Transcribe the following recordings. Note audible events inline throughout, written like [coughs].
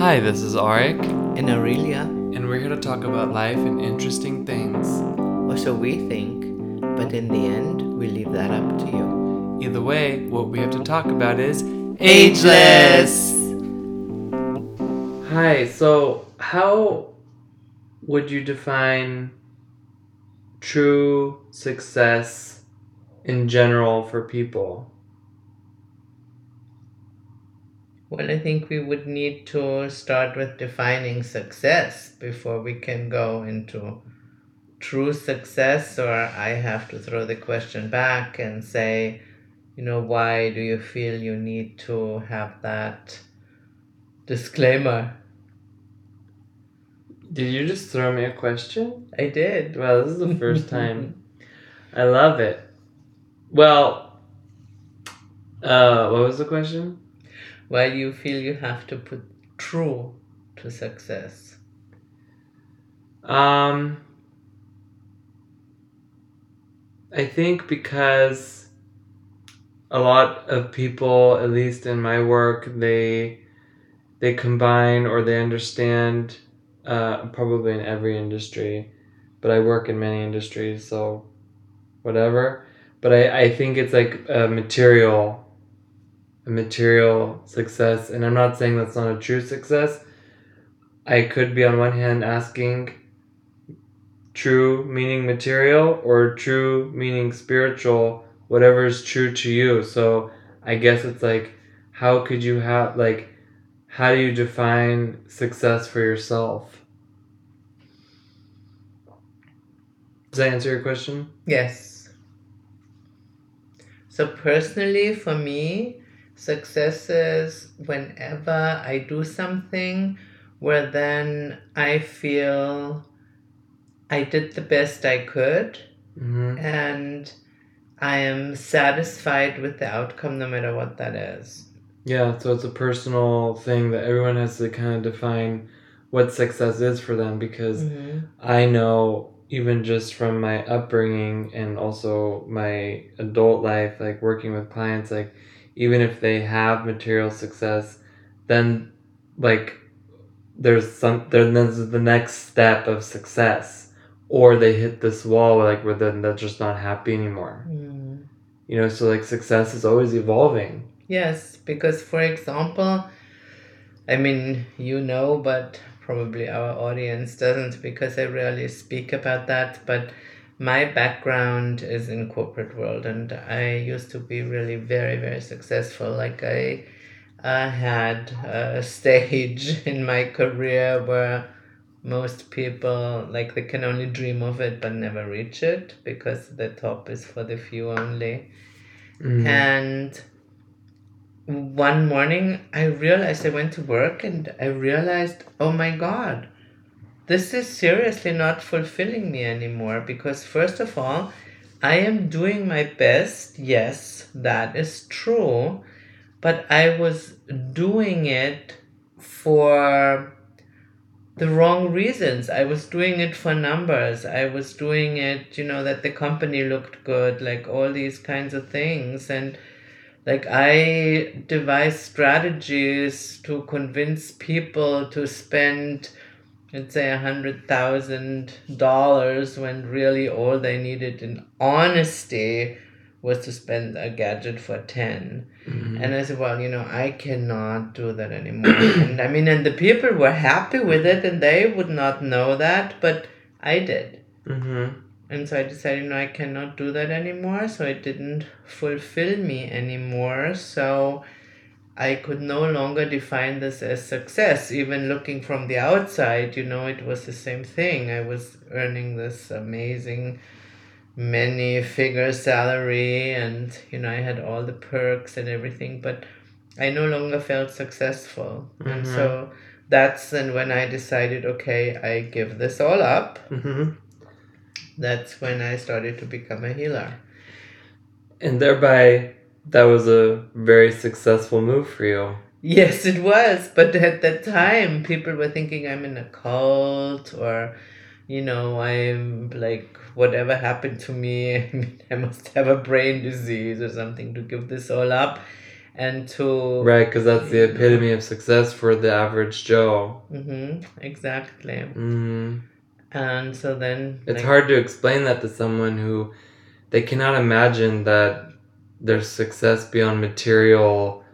Hi, this is Arik, And Aurelia, and we're here to talk about life and interesting things. or so we think, but in the end, we leave that up to you. Either way, what we have to talk about is Ageless! Hi, so how would you define true success in general for people? Well, I think we would need to start with defining success before we can go into true success, or I have to throw the question back and say, you know, why do you feel you need to have that disclaimer? Did you just throw me a question? I did. Well, this is the first [laughs] time. I love it. Well, uh, what was the question? Why do you feel you have to put true to success? Um, I think because a lot of people, at least in my work, they they combine or they understand. Uh, probably in every industry, but I work in many industries, so whatever. But I, I think it's like a material, material success, and I'm not saying that's not a true success. I could be on one hand asking true meaning material or true meaning spiritual, whatever is true to you. So I guess it's like, how could you have, like, how do you define success for yourself? Does that answer your question? Yes. So, personally, for me, success is whenever I do something where then I feel I did the best I could Mm-hmm. and I am satisfied with the outcome, no matter what that is. Yeah, so it's a personal thing that everyone has to kind of define what success is for them because Mhm. I know even just from my upbringing and also my adult life, like working with clients, like even if they have material success, then like there's some then there's the next step of success. Or they hit this wall like where then they're just not happy anymore. Mm. You know, so like success is always evolving. Yes, because for example, I mean, you know, but probably our audience doesn't because I rarely speak about that, but my background is in corporate world and I used to be really very very successful like I uh, had a stage [laughs] in my career where most people like they can only dream of it but never reach it because the top is for the few only Mhm. and one morning I realized I went to work and I realized, oh my God, this is seriously not fulfilling me anymore because, first of all, I am doing my best. Yes, that is true. But I was doing it for the wrong reasons. I was doing it for numbers. I was doing it, you know, that the company looked good, like all these kinds of things. And like I devised strategies to convince people to spend, let's say, a hundred thousand dollars when really all they needed in honesty was to spend a gadget for 10 Mhm. and I said, well, you know, I cannot do that anymore. [coughs] and I mean, and the people were happy with it and they would not know that, but I did. Mhm. And so I decided, no, I cannot do that anymore. So it didn't fulfill me anymore. So I could no longer define this as success. Even looking from the outside, you know, it was the same thing. I was earning this amazing many figure salary and you know i had all the perks and everything but i no longer felt successful and Mhm. so that's and when i decided okay i give this all up Mhm. that's when i started to become a healer And thereby, that was a very successful move for you. yes it was but at that time people were thinking i'm in a cult or you know i'm like whatever happened to me [laughs] i must have a brain disease or something to give this all up and to Right, because that's the epitome of success for the average Joe. Mm-hmm, exactly. Mm. And so then It's like, hard to explain that to someone who they cannot imagine that there's success beyond material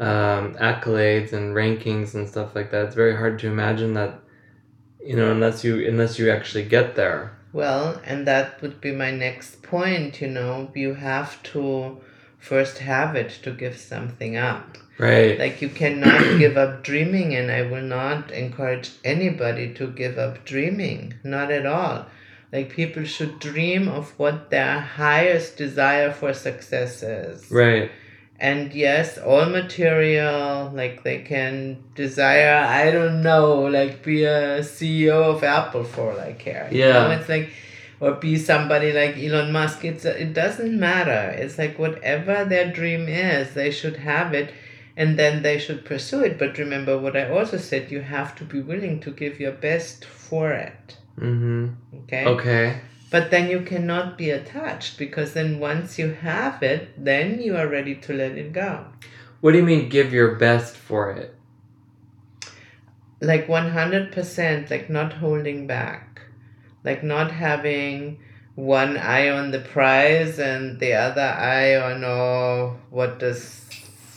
um, accolades and rankings and stuff like that. It's very hard to imagine that, you know, unless you unless you actually get there. Well, and that would be my next point, you know, you have to first have it to give something up. Right. Like you cannot [coughs] give up dreaming, and I will not encourage anybody to give up dreaming. Not at all. Like people should dream of what their highest desire for success is. right. And yes, all material, like they can desire, I don't know, like be a CEO of Apple for all I care. You Yeah. know, it's like, or be somebody like Elon Musk. It's it doesn't matter. It's like whatever their dream is, they should have it, and then they should pursue it. But remember what I also said: you have to be willing to give your best for it. Mm-hmm. Okay. Okay. But then you cannot be attached because then once you have it, then you are ready to let it go. What do you mean give your best for it? like 100% like not holding back like not having one eye on the prize and the other eye on oh what does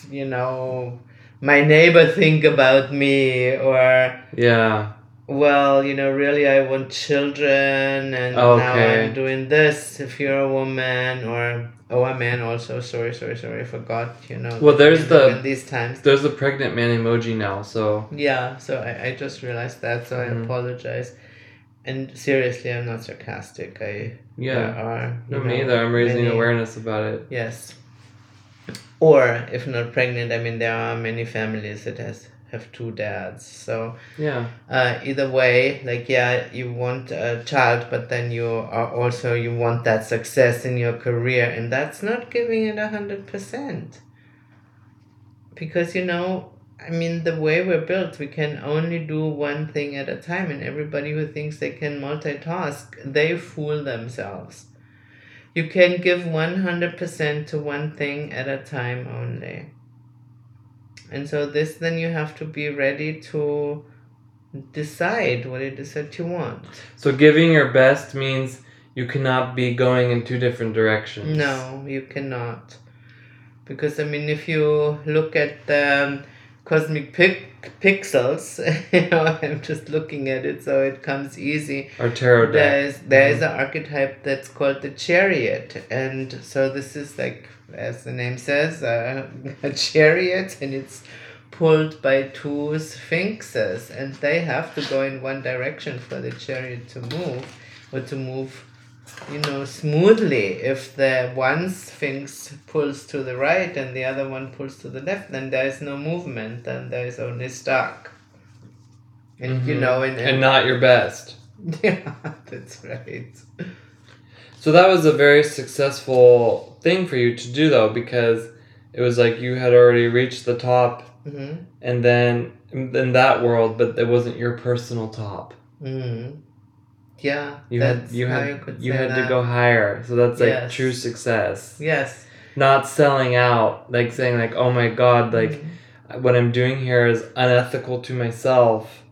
you know my neighbor think about me or Yeah. well you know really i want children and now i'm doing this if you're a woman or oh a man also sorry sorry sorry i forgot you know Well, there's the- in these times There's a pregnant man emoji now, so yeah, so I, I just realized that, so I Mhm. apologize. And seriously, I'm not sarcastic. I yeah. are No, you me know, either. I'm raising many- awareness about it. Yes. Or if not pregnant, I mean there are many families that has have two dads. So Yeah. uh, either way, like yeah, you want a child, but then you are also you want that success in your career, and that's not giving it a hundred percent. Because you know, I mean, the way we're built, we can only do one thing at a time, and everybody who thinks they can multitask, they fool themselves. You can give one hundred percent to one thing at a time only. And so this then you have to be ready to decide what it is that you want. So giving your best means you cannot be going in two different directions. No, you cannot. Because I mean if you look at the um, cosmic pic- pixels, [laughs] you know, I'm just looking at it so it comes easy. Or tarot deck. There is there is an archetype that's called the chariot, and so this is like as the name says, uh, [laughs] a chariot, and it's pulled by two sphinxes, and they have to go in one direction for the chariot to move, or to move, you know, smoothly. If the one sphinx pulls to the right and the other one pulls to the left, then there is no movement, then there is only stuck. And you Mhm. know, and, and not your best. [laughs] yeah, that's right. So that was a very successful thing for you to do though because it was like you had already reached the top hmm and then in that world but it wasn't your personal top. hmm Yeah, You had you had you you had that. to go higher. So that's like Yes. true success. Yes. Not selling out, like saying like, "Oh my god, like Mhm. what I'm doing here is unethical to myself,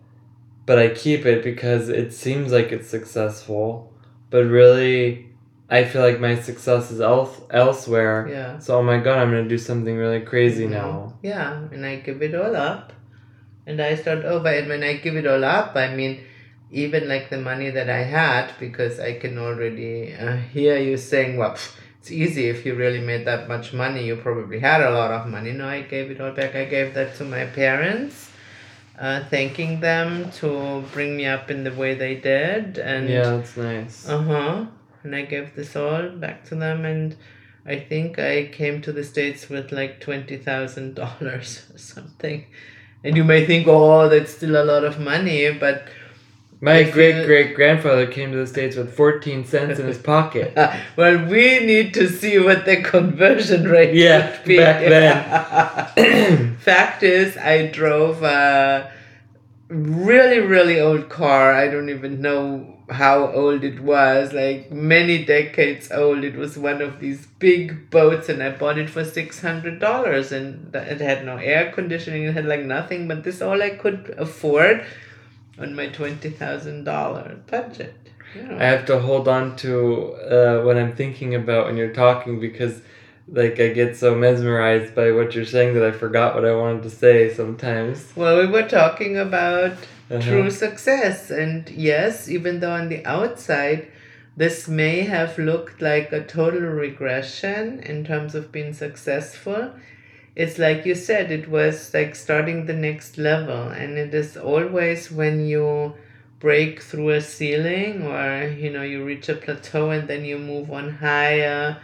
but I keep it because it seems like it's successful, but really I feel like my success is else elsewhere. Yeah. So oh my god, I'm gonna do something really crazy Mhm. now. Yeah, and I give it all up, and I start over. And when I give it all up, I mean, even like the money that I had, because I can already uh, hear you saying, "Well, pff, it's easy if you really made that much money. You probably had a lot of money." No, I gave it all back. I gave that to my parents. Uh, thanking them to bring me up in the way they did and yeah, that's nice. Uh huh. And I gave this all back to them, and I think I came to the States with like $20,000 [laughs] or something. And you may think, oh, that's still a lot of money, but My great great grandfather came to the States with 14 cents in his pocket. [laughs] well, we need to see what the conversion rate Yeah, would be. back then. [laughs] Fact is, I drove a really really old car i don't even know how old it was like many decades old it was one of these big boats and i bought it for $600 and it had no air conditioning it had like nothing but this all i could afford on my $20000 budget I have to hold on to uh, what I'm thinking about when you're talking because like I get so mesmerized by what you're saying that I forgot what I wanted to say sometimes. Well, we were talking about Uh-huh. true success, and yes, even though on the outside this may have looked like a total regression in terms of being successful, it's like you said, it was like starting the next level, and it is always when you break through a ceiling or you know you reach a plateau and then you move on higher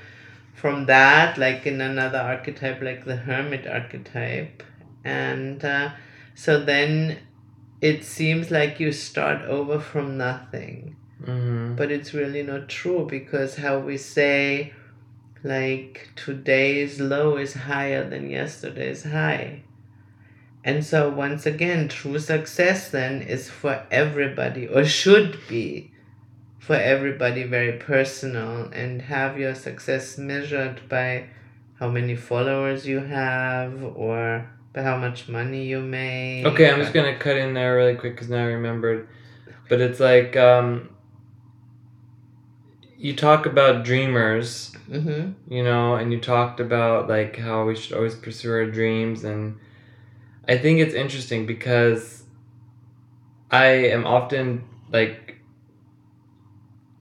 from that like in another archetype like the hermit archetype. And uh, so then it seems like you start over from nothing. Hmm but it's really not true because how we say like today's low is higher than yesterday's high and so once again true success then is for everybody or should be for everybody very personal and have your success measured by how many followers you have or by how much money you make Okay, I'm just gonna cut in there really quick because now I remembered. But it's like um, you talk about dreamers, mm-hmm. you know, and you talked about like how we should always pursue our dreams, and I think it's interesting because I am often like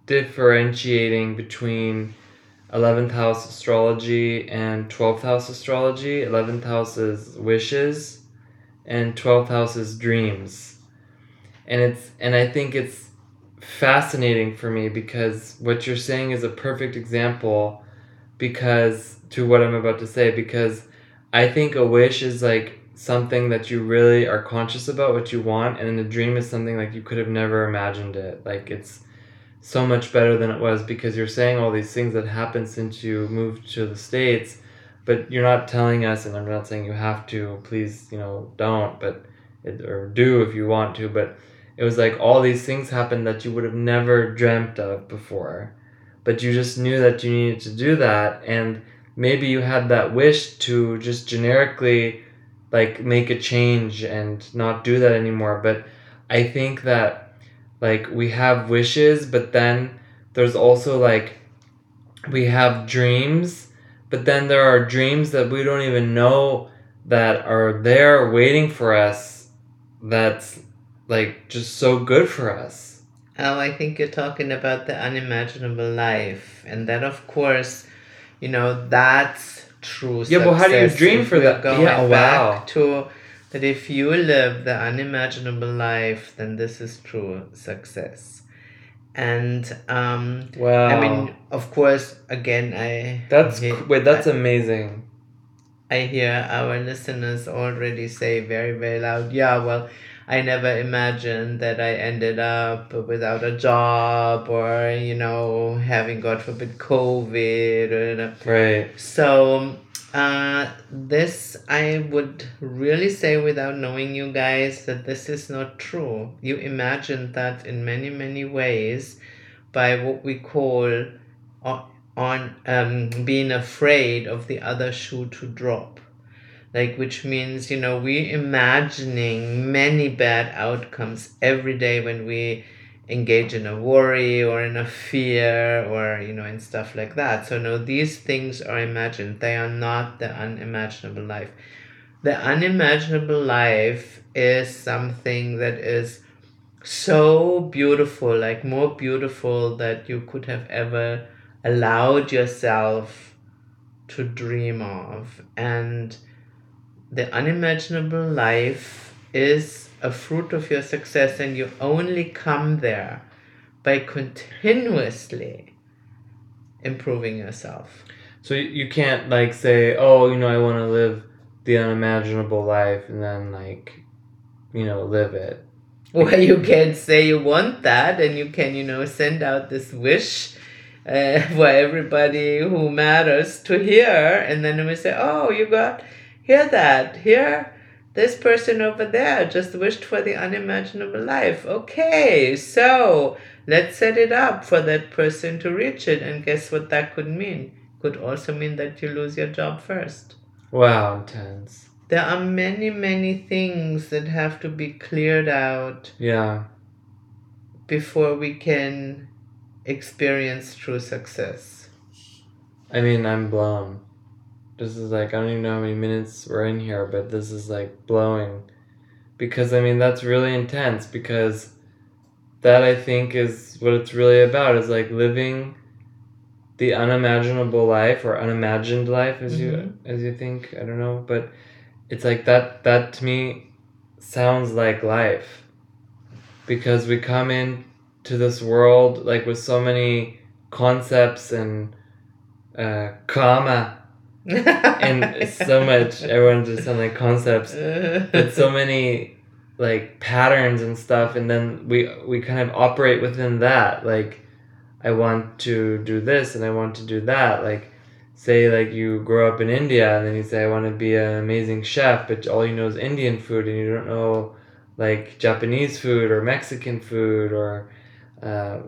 differentiating between 11th house astrology and 12th house astrology. 11th house is wishes and 12th house is dreams. And it's and I think it's fascinating for me because what you're saying is a perfect example because to what I'm about to say because I think a wish is like something that you really are conscious about what you want and then a dream is something like you could have never imagined it. Like it's so much better than it was because you're saying all these things that happened since you moved to the states but you're not telling us and i'm not saying you have to please you know don't but it, or do if you want to but it was like all these things happened that you would have never dreamt of before. But you just knew that you needed to do that and maybe you had that wish to just generically like make a change and not do that anymore. But i think that like we have wishes but then there's also like we have dreams but then there are dreams that we don't even know that are there waiting for us that's like just so good for us Oh, I think you're talking about the unimaginable life, and that, of course, you know, that's true. Yeah, but how do you dream for that? Going Yeah, back wow. To that, if you live the unimaginable life, then this is true success. And um, wow I mean, of course, again, I that's he- cr- wait that's amazing I hear our listeners already say very, very loud, yeah, well, I never imagined that I ended up without a job or, you know, having, God forbid, COVID. Right So, uh, this I would really say without knowing you guys that this is not true. You imagined that in many, many ways by what we call on, on um, being afraid of the other shoe to drop. Like, which means, you know, we imagining many bad outcomes every day when we engage in a worry or in a fear or you know in stuff like that. So no these things are imagined. They are not the unimaginable life. The unimaginable life is something that is so beautiful like more beautiful that you could have ever allowed yourself to dream of. And the unimaginable life is a fruit of your success and you only come there by continuously improving yourself. So you, can't like say oh you know i want to live the unimaginable life and then like you know live it. Well [laughs] you can't say you want that and you can you know send out this wish uh, [laughs] for everybody who matters to hear and then we say oh you got hear that hear this person over there just wished for the unimaginable life. Okay, so let's set it up for that person to reach it. And guess what that could mean? Could also mean that you lose your job first. Wow, intense. There are many, many things that have to be cleared out Yeah. before we can experience true success. I mean, I'm blown. This is like I don't even know how many minutes we're in here, but this is like blowing. Because I mean that's really intense because that I think is what it's really about is like living the unimaginable life or unimagined life as you Mhm. as you think, I don't know, but it's like that that to me sounds like life. Because we come in to this world like with so many concepts and uh, karma and so much everyone just on like concepts. But so many like patterns and stuff and then we we kind of operate within that. Like i want to do this and i want to do that. Like say like you grow up in india and then you say i want to be an amazing chef but all you know is indian food and you don't know like japanese food or mexican food or uh,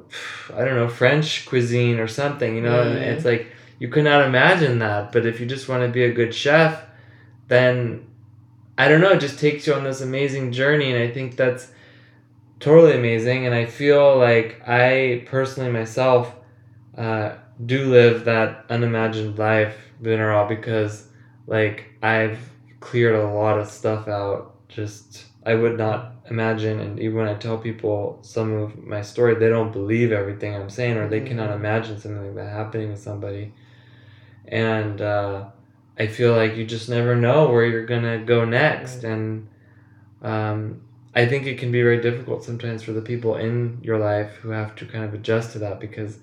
i don't know french cuisine or something you know? Mhm. it's like you could not imagine that but if you just want to be a good chef then I don't know, it just takes you on this amazing journey, and I think that's totally amazing. And I feel like I personally myself uh, do live that unimagined life, Binaural, because like I've cleared a lot of stuff out. Just I would not imagine, and even when I tell people some of my story, they don't believe everything I'm saying, or they cannot Mhm. imagine something like that happening to somebody. And uh, I feel like you just never know where you're gonna go next, Right. and um, I think it can be very difficult sometimes for the people in your life who have to kind of adjust to that because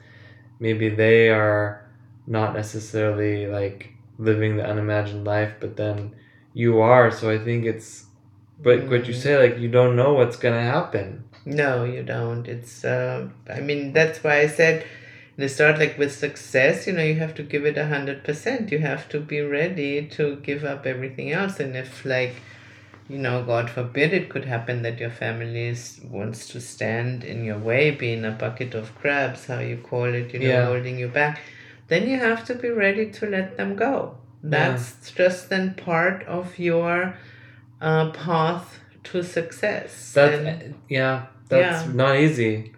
maybe they are not necessarily like living the unimagined life, but then you are. So I think it's, but what you Mhm. say, like you don't know what's gonna happen. No, you don't. It's, uh, I mean, that's why I said in the start, like with success, you know, you have to give it a hundred percent. You have to be ready to give up everything else. And if, like, you know, God forbid it could happen that your family wants to stand in your way, being a bucket of crabs, how you call it, you know, Yeah. holding you back, then you have to be ready to let them go. That's just then part of your uh, path to success. That's And- yeah, that's Yeah. not easy.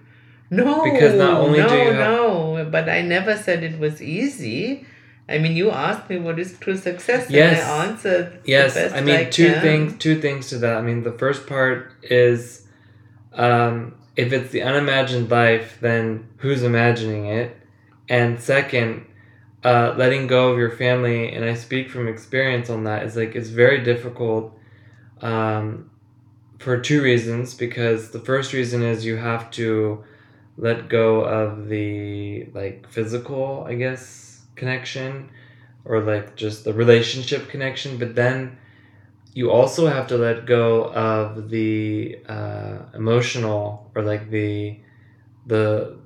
No, Because not only no, do you have- no, but I never said it was easy. I mean, you asked me what is true success, Yes. and I answered. Yes, I mean I two can. things. Two things to that. I mean, the first part is, um, if it's the unimagined life, then who's imagining it? And second, uh, letting go of your family, and I speak from experience on that. Is like it's very difficult, um, for two reasons. Because the first reason is you have to let go of the like physical, I guess, connection or like just the relationship connection but then you also have to let go of the uh, emotional or like the the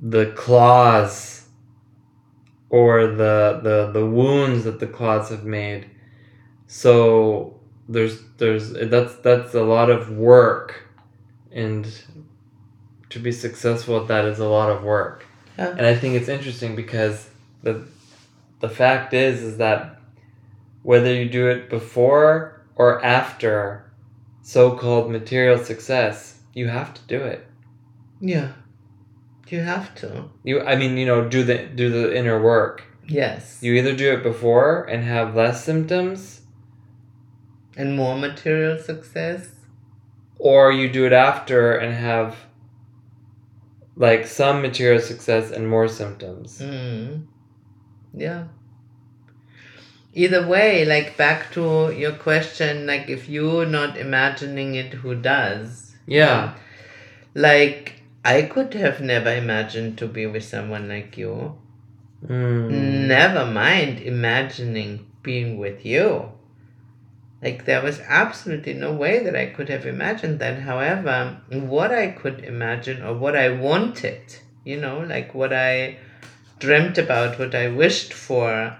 the claws or the the the wounds that the claws have made. So there's there's that's that's a lot of work and to be successful at that is a lot of work Yeah. and i think it's interesting because the the fact is is that whether you do it before or after so-called material success you have to do it Yeah, you have to. you i mean you know do the do the inner work Yes, you either do it before and have less symptoms and more material success. or you do it after and have like some material success and more symptoms Mm. Yeah. Either way, like back to your question, like if you're not imagining it, who does? yeah Like I could have never imagined to be with someone like you. Mm. Never mind imagining being with you. Like there was absolutely no way that I could have imagined that. However, what I could imagine or what I wanted, you know, like what I dreamt about, what I wished for,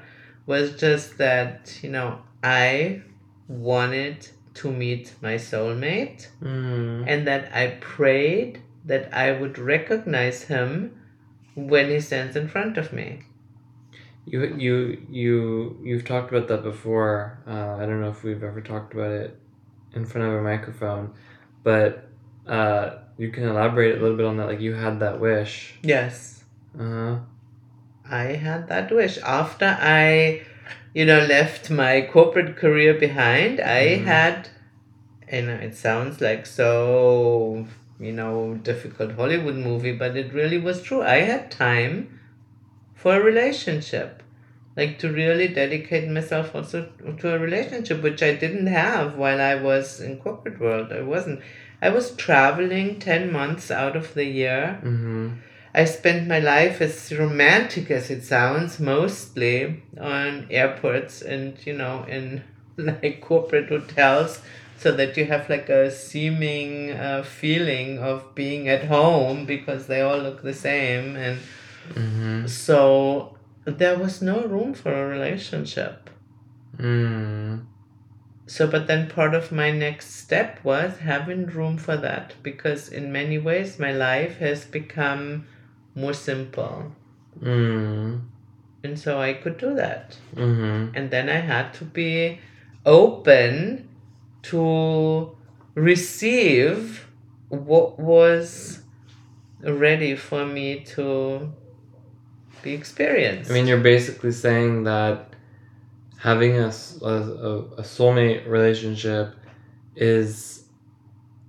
was just that, you know, I wanted to meet my soulmate Mm. and that I prayed that I would recognize him when he stands in front of me. You you you you've talked about that before. Uh, I don't know if we've ever talked about it in front of a microphone, but uh, you can elaborate a little bit on that. Like you had that wish. Yes. Uh huh. I had that wish. After I, you know, left my corporate career behind, I Mhm. had, and it sounds like so, you know, difficult Hollywood movie, but it really was true. I had time for a relationship. Like to really dedicate myself also to a relationship, which I didn't have while I was in corporate world. I wasn't. I was traveling 10 months out of the year. Mm-hmm. I spent my life as romantic as it sounds, mostly on airports and you know in [laughs] like corporate hotels, so that you have like a seeming uh, feeling of being at home because they all look the same, and Mm-hmm. so there was no room for a relationship. Mm. So, but then part of my next step was having room for that because in many ways my life has become more simple. Mm. And so I could do that. Mm-hmm. And then I had to be open to receive what was ready for me to be experience. I mean, you're basically saying that having a a soulmate relationship is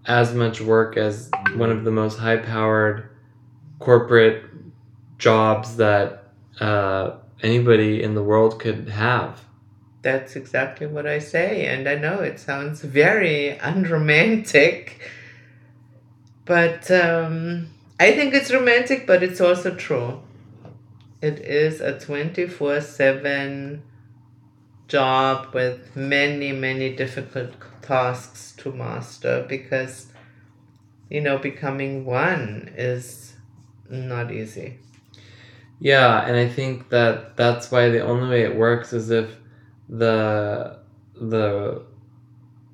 as much work as one of the most high powered corporate jobs that uh, anybody in the world could have. That's exactly what I say. And I know it sounds very unromantic, but um, I think it's romantic, but it's also true. It is a 24 7 job with many, many difficult tasks to master because, you know, becoming one is not easy. Yeah, and I think that that's why the only way it works is if the the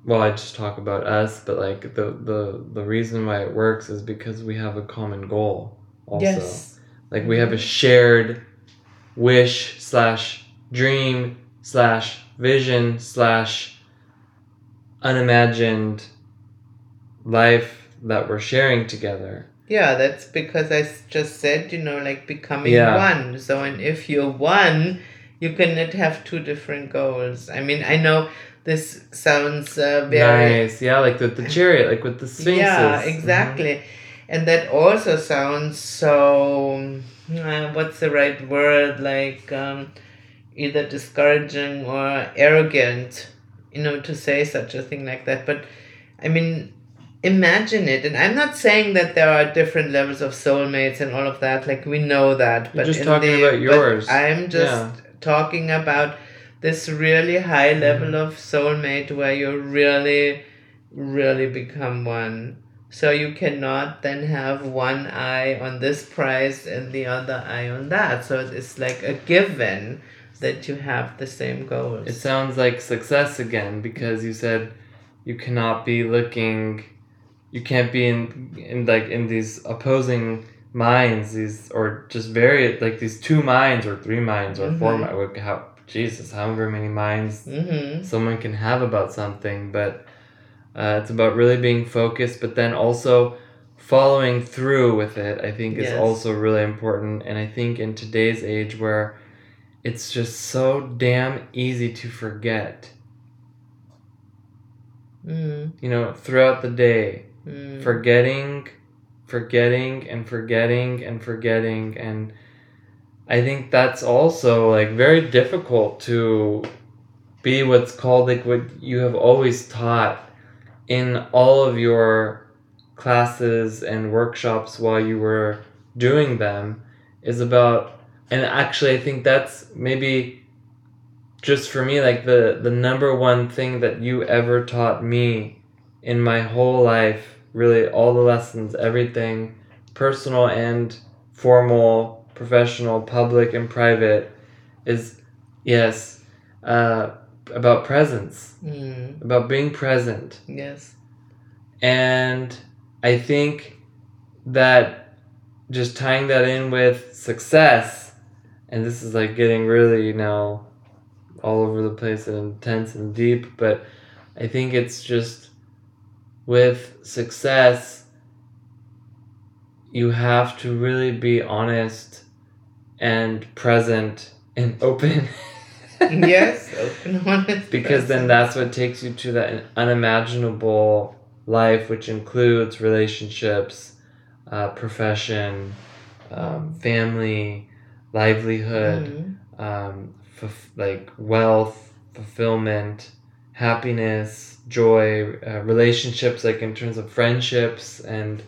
well, I just talk about us, but like the the the reason why it works is because we have a common goal. Also, Yes. Like we have a shared wish slash dream slash vision slash unimagined life that we're sharing together. Yeah, that's because I just said, you know, like becoming Yeah. one. So, and if you're one, you cannot have two different goals. I mean, I know this sounds uh, very. nice, yeah, like the, the chariot, like with the sphinxes. Yeah, Mhm. exactly. And that also sounds so. Uh, what's the right word? Like um, either discouraging or arrogant, you know, to say such a thing like that. But I mean, imagine it. And I'm not saying that there are different levels of soulmates and all of that. Like we know that. You're But just talking the- about yours. I'm just Yeah. talking about this really high level Mm-hmm. of soulmate where you really, really become one. So you cannot then have one eye on this prize and the other eye on that. So it's like a given that you have the same goals. It sounds like success again because you said you cannot be looking, you can't be in in like in these opposing minds, these or just very like these two minds or three minds or four Mhm. minds. How Jesus, however many minds mm-hmm. someone can have about something, but uh, it's about really being focused, but then also following through with it. I think is also really important, and I think in today's age where it's just so damn easy to forget. Mm, You know, throughout the day, mm. forgetting, forgetting, and forgetting, and forgetting, and I think that's also like very difficult to be what's called like what you have always taught in all of your classes and workshops while you were doing them is about and actually I think that's maybe just for me like the the number one thing that you ever taught me in my whole life really all the lessons everything personal and formal professional public and private is yes uh, about presence, Mm. about being present. Yes. And I think that just tying that in with success, and this is like getting really, you know, all over the place and intense and deep, but I think it's just with success, you have to really be honest and present and [laughs] open. [laughs] yes. Open, [laughs] honest. because then that's what takes you to that unimaginable life, which includes relationships, uh, profession, um, family, livelihood, Mhm. um, f- like wealth, fulfillment, happiness, joy, uh, relationships, like in terms of friendships and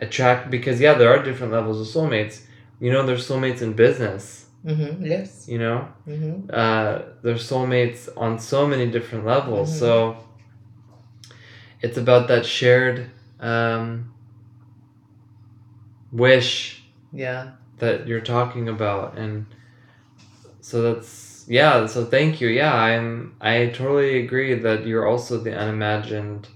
attract. Because yeah, there are different levels of soulmates. You know, there's soulmates in business. Mhm. Yes. You know, Mhm. uh, there's soulmates on so many different levels. Mhm. So it's about that shared um, wish Yeah. that you're talking about, and so that's yeah. So thank you. Yeah, I'm. I totally agree that you're also the unimagined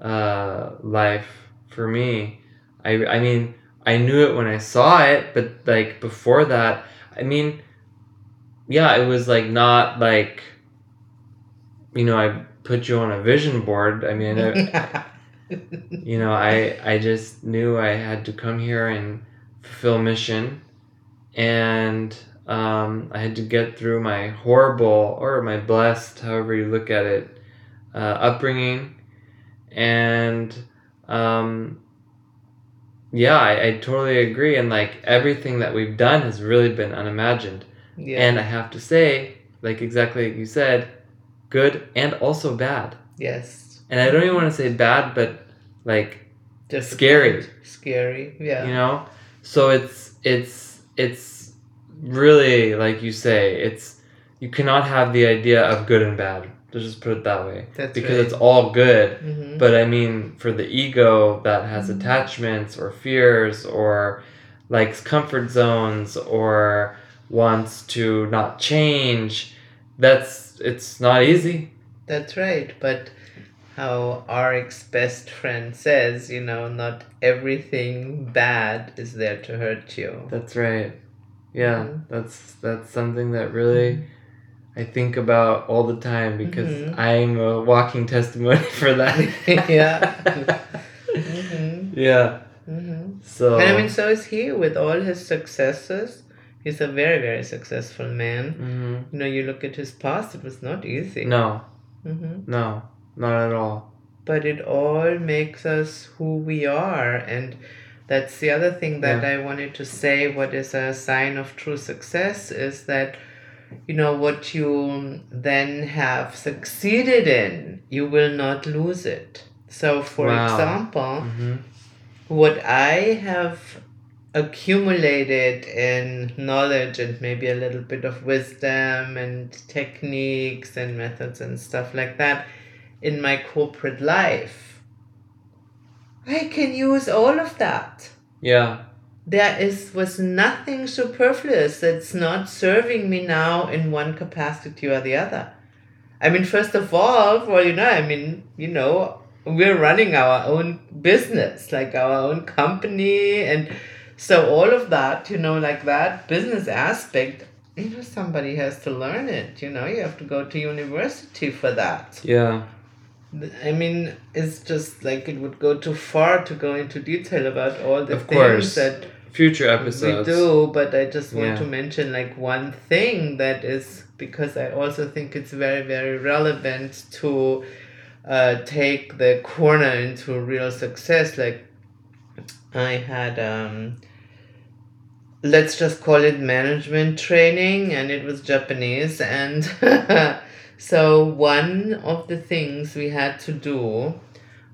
uh, life for me. I I mean I knew it when I saw it, but like before that, I mean, yeah, it was like not like, you know, I put you on a vision board. I mean, I, [laughs] you know, I I just knew I had to come here and fulfill mission, and um, I had to get through my horrible or my blessed, however you look at it, uh, upbringing, and um, yeah, I, I totally agree. And like everything that we've done has really been unimagined. yeah. And I have to say, like exactly like you said, good and also bad. yes. And I don't even want to say bad, but like Just Scary. Scary. Yeah. you know. So it's it's it's really like you say, it's you cannot have the idea of good and bad. Let's just put it that way, That's because right. it's all good. Mhm. But I mean, for the ego that has Mhm. attachments or fears or likes comfort zones or wants to not change, that's it's not easy. That's right. But how Arik's best friend says, you know, not everything bad is there to hurt you. That's right. Yeah, Mhm. that's that's something that really I think about all the time because Mhm. I'm a walking testimony [laughs] for that. [laughs] Yeah. hmm Yeah. hmm So And I mean, so is he with all his successes. He's a very, very successful man. Mhm. You know, you look at his past, it was not easy. No, hmm no, not at all. But it all makes us who we are. And that's the other thing that I wanted to say. What is a sign of true success is that, you know, what you then have succeeded in, you will not lose it. So, for Wow. example, hmm what I have accumulated in knowledge and maybe a little bit of wisdom and techniques and methods and stuff like that in my corporate life, I can use all of that. Yeah. There is was nothing superfluous that's not serving me now in one capacity or the other. I mean, first of all, well, you know, I mean, you know, we're running our own business, like our own company, and so all of that, you know, like that business aspect, you know, somebody has to learn it. You know, you have to go to university for that. Yeah. I mean, it's just like it would go too far to go into detail about all the Of things course. that Future episodes. we do, but I just want Yeah. to mention like one thing that is because I also think it's very, very relevant to uh, take the corner into real success. Like I had, um, let's just call it management training, and it was Japanese. And [laughs] so one of the things we had to do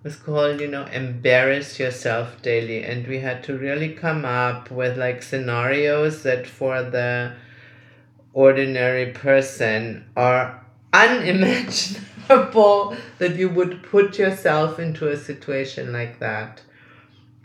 was called, you know, embarrass yourself daily. And we had to really come up with like scenarios that for the ordinary person are unimaginable [laughs] that you would put yourself into a situation like that.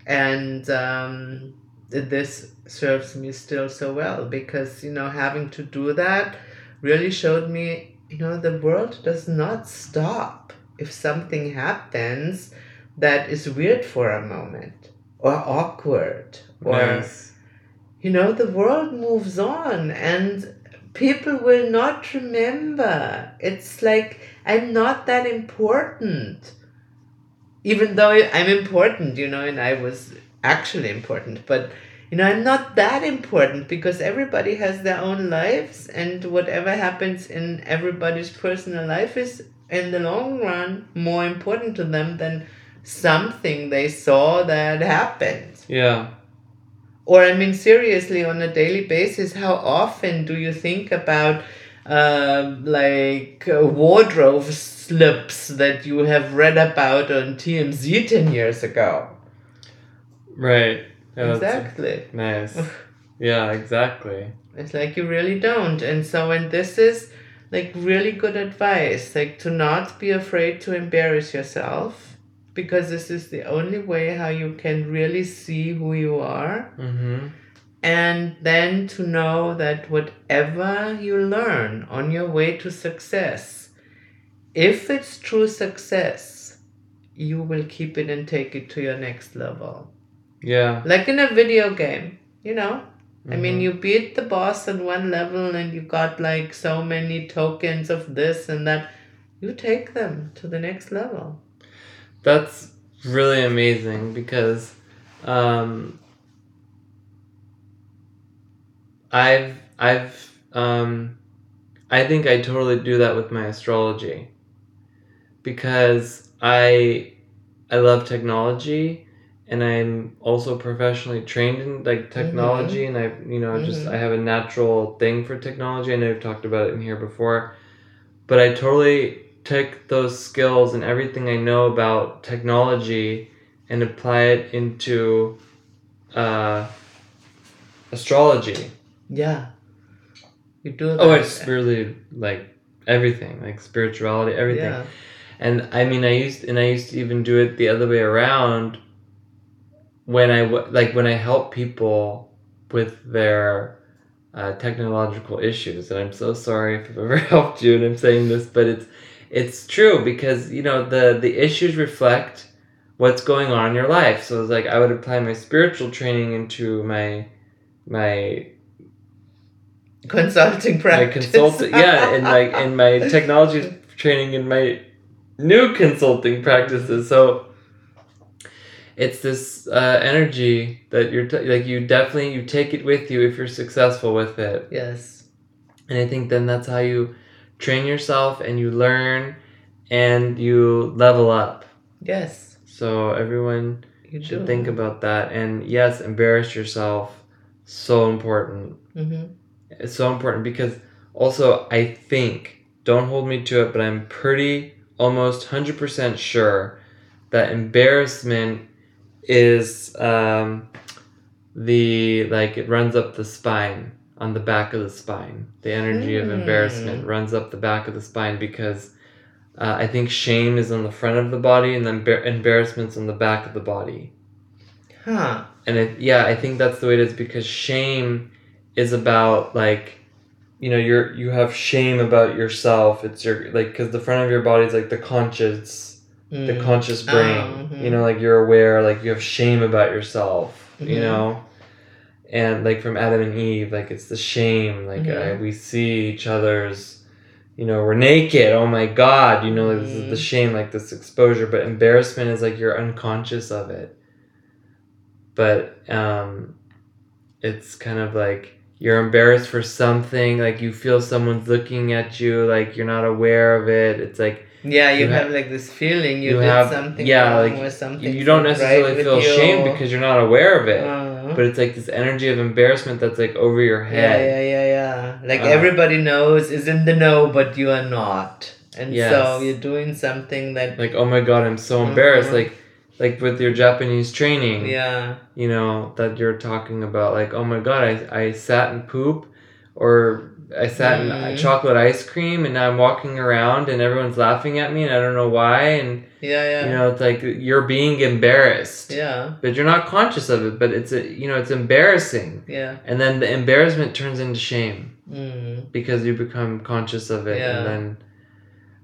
And um, this serves me still so well because, you know, having to do that really showed me you know, the world does not stop if something happens that is weird for a moment or awkward or Nice. you know the world moves on and people will not remember it's like i'm not that important even though i'm important you know and i was actually important but you know i'm not that important because everybody has their own lives and whatever happens in everybody's personal life is in the long run more important to them than something they saw that happened Yeah. or I mean, seriously, on a daily basis, how often do you think about um, like uh, wardrobe slips that you have read about on TMZ 10 years ago? Right. Yeah, exactly. Nice. Yeah, exactly. It's like you really don't. And so, and this is like really good advice like to not be afraid to embarrass yourself because this is the only way how you can really see who you are. Mm-hmm. and then to know that whatever you learn on your way to success, if it's true success, you will keep it and take it to your next level. Yeah. Like in a video game, you know? I mean, Mhm. you beat the boss on one level and you got like so many tokens of this and that. You take them to the next level. That's really amazing because um, I've I've um, I think I totally do that with my astrology because I I love technology and I'm also professionally trained in like technology and I you know just Mhm. I have a natural thing for technology. I know we've talked about it in here before, but I totally take those skills and everything I know about technology and apply it into uh, astrology. Yeah. You do that. Oh, it's really like everything, like spirituality, everything. Yeah. And I mean, I used and I used to even do it the other way around. When I like when I help people with their uh, technological issues, and I'm so sorry if I've ever [laughs] helped you, and I'm saying this, but it's it's true because you know the the issues reflect what's going on in your life. So it's like I would apply my spiritual training into my my Consulting practice. my consultant yeah and like in my [laughs] technology training in my new consulting practices so it's this uh, energy that you're t- like you definitely you take it with you if you're successful with it Yes. and i think then that's how you train yourself and you learn and you level up Yes. so everyone You should do. think about that and yes embarrass yourself so important Mm-hmm. it's so important because also I think don't hold me to it, but I'm pretty almost hundred percent sure that embarrassment is um, the like it runs up the spine on the back of the spine. The energy of embarrassment Hmm. runs up the back of the spine because uh, I think shame is on the front of the body and then embar- embarrassment's on the back of the body. Huh. And it, yeah, I think that's the way it is because shame is about like, you know, you're you have shame about yourself. It's your like because the front of your body is like the the Mm. conscious Oh, brain. mhm. You know, like you're aware, like you have shame about yourself. You Mhm. know, and like from Adam and Eve, like it's the shame. Like Mhm. uh, we see each other's. You know, we're naked. Oh my God! You know, like, this is the Mhm. shame, like this exposure. But embarrassment is like you're unconscious of it but um, it's kind of like you're embarrassed for something like you feel someone's looking at you like you're not aware of it it's like Yeah, you, You have ha- like this feeling you, you did have- something yeah, wrong like, or something. you, don't necessarily with feel shame because you're not aware of it Uh, but it's like this energy of embarrassment that's like over your head yeah, yeah, yeah. yeah. Like Uh, everybody knows is in the know, but you are not, and Yes. so you're doing something that like oh my god i'm so embarrassed Mhm. like like with your japanese training yeah, you know that you're talking about like oh my god i, I sat and poop or I sat in Mhm. chocolate ice cream, and now I'm walking around, and everyone's laughing at me, and I don't know why. And Yeah, yeah. you know, it's like you're being embarrassed, yeah, but you're not conscious of it. But it's a, you know, it's embarrassing, yeah. and then the embarrassment turns into shame Mm. because you become conscious of it, Yeah. and then,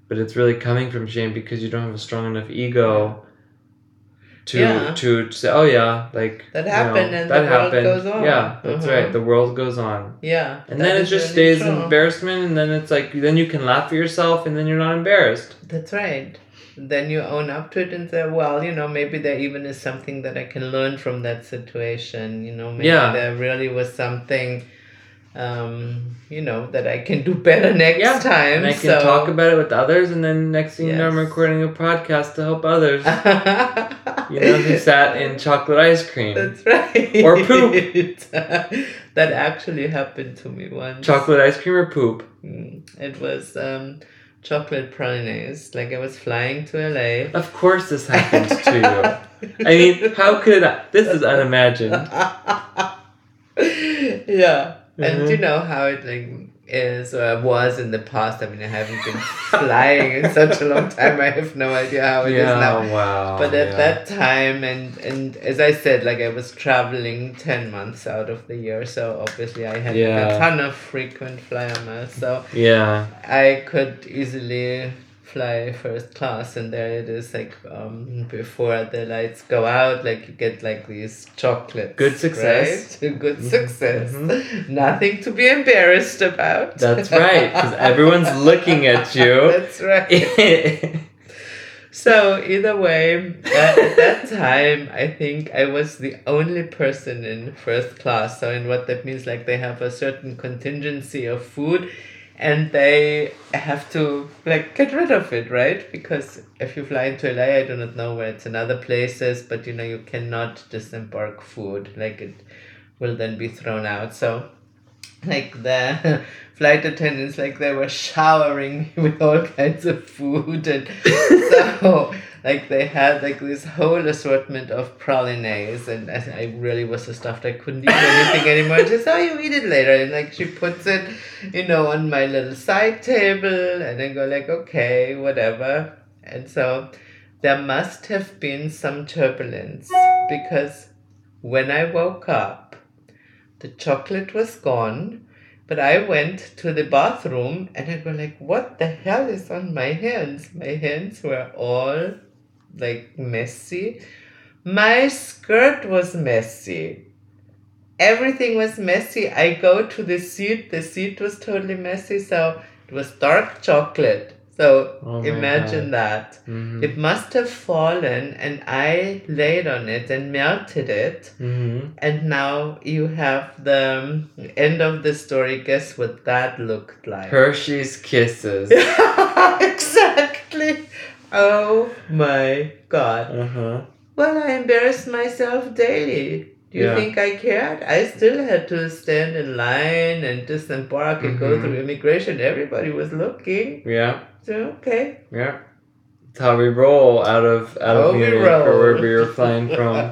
but it's really coming from shame because you don't have a strong enough ego. To, Yeah. to say oh yeah like That you know, happened and the that world happened goes on. yeah that's Uh-huh. right the world goes on Yeah. and then it just stays true. embarrassment, and then it's like then you can laugh at yourself, and then you're not embarrassed. That's right. Then you own up to it and say, well, you know, maybe there even is something that I can learn from that situation. You know, maybe Yeah. there really was something, um, you know, that I can do better [laughs] next Yeah, time. And I can so... talk about it with others, and then next thing you know, I'm recording a podcast to help others. [laughs] you know, who sat in chocolate ice cream, That's right. Or poop. [laughs] that actually happened to me once. chocolate ice cream or poop. Mm, It was um, chocolate pralines. Like I was flying to LA. Of course, this happened to you. I mean, how could I? This is unimagined. yeah. And you uh-huh. know how it like is or was in the past. I mean, I haven't been flying in such a long [laughs] time. I have no idea how it is yeah, now. wow. But at yeah. that time, and and as I said, like I was traveling ten months out of the year, so obviously I had Yeah. a ton of frequent flyer miles. So yeah, I could easily fly first class, and there it is, like um, before the lights go out, like you get like these chocolates. Good success. right? [laughs] Good Mhm, success. mhm. [laughs] Nothing to be embarrassed about. that's right. Because everyone's [laughs] looking at you. That's right. So either way, at that time, I think I was the only person in first class. So in what that means, like they have a certain contingency of food, and they have to like get rid of it, right? Because if you fly into LA, I do not know where it's in other places, but you know you cannot disembark food. Like it will then be thrown out. So like the [laughs] flight attendants like they were showering me [laughs] with all kinds of food and [laughs] so like they had like this whole assortment of pralines and I really was so stuffed I couldn't eat anything anymore. Just oh you eat it later. And like she puts it you know on my little side table and I go like okay whatever. And so there must have been some turbulence because when I woke up the chocolate was gone but I went to the bathroom and I go like, what the hell is on my hands? My hands were all like messy. My skirt was messy. Everything was messy. I go to the seat. The seat was totally messy. So it was dark chocolate. So Oh imagine that. Mhm. It must have fallen and I laid on it and melted it. Mhm. And now you have the um, end of the story. Guess what that looked like? Hershey's Kisses. [laughs] exactly. Oh my god. Uh huh. Well, I embarrassed myself daily. Do you Yeah. think I cared? I still had to stand in line and disembark and go Mhm. through immigration. Everybody was looking. Yeah. So, okay. Yeah. That's how we roll out of out How of we Munich or wherever you're flying from. [laughs]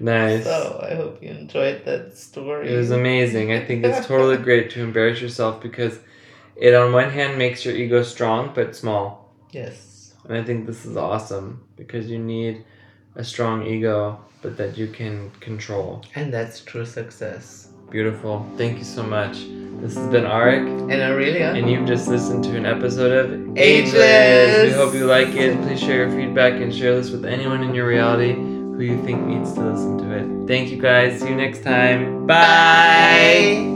Nice. So, I hope you enjoyed that story. It was amazing. I think it's totally [laughs] great to embarrass yourself because it on one hand makes your ego strong but small. Yes. And I think this is awesome because you need a strong ego but that you can control. And that's true success. Beautiful. Thank you so much. This has been Arik And Aurelia? and you've just listened to an episode of Ageless. We hope you like it. Please share your feedback and share this with anyone in your reality who you think needs to listen to it. Thank you guys. See you next time. Bye. Bye.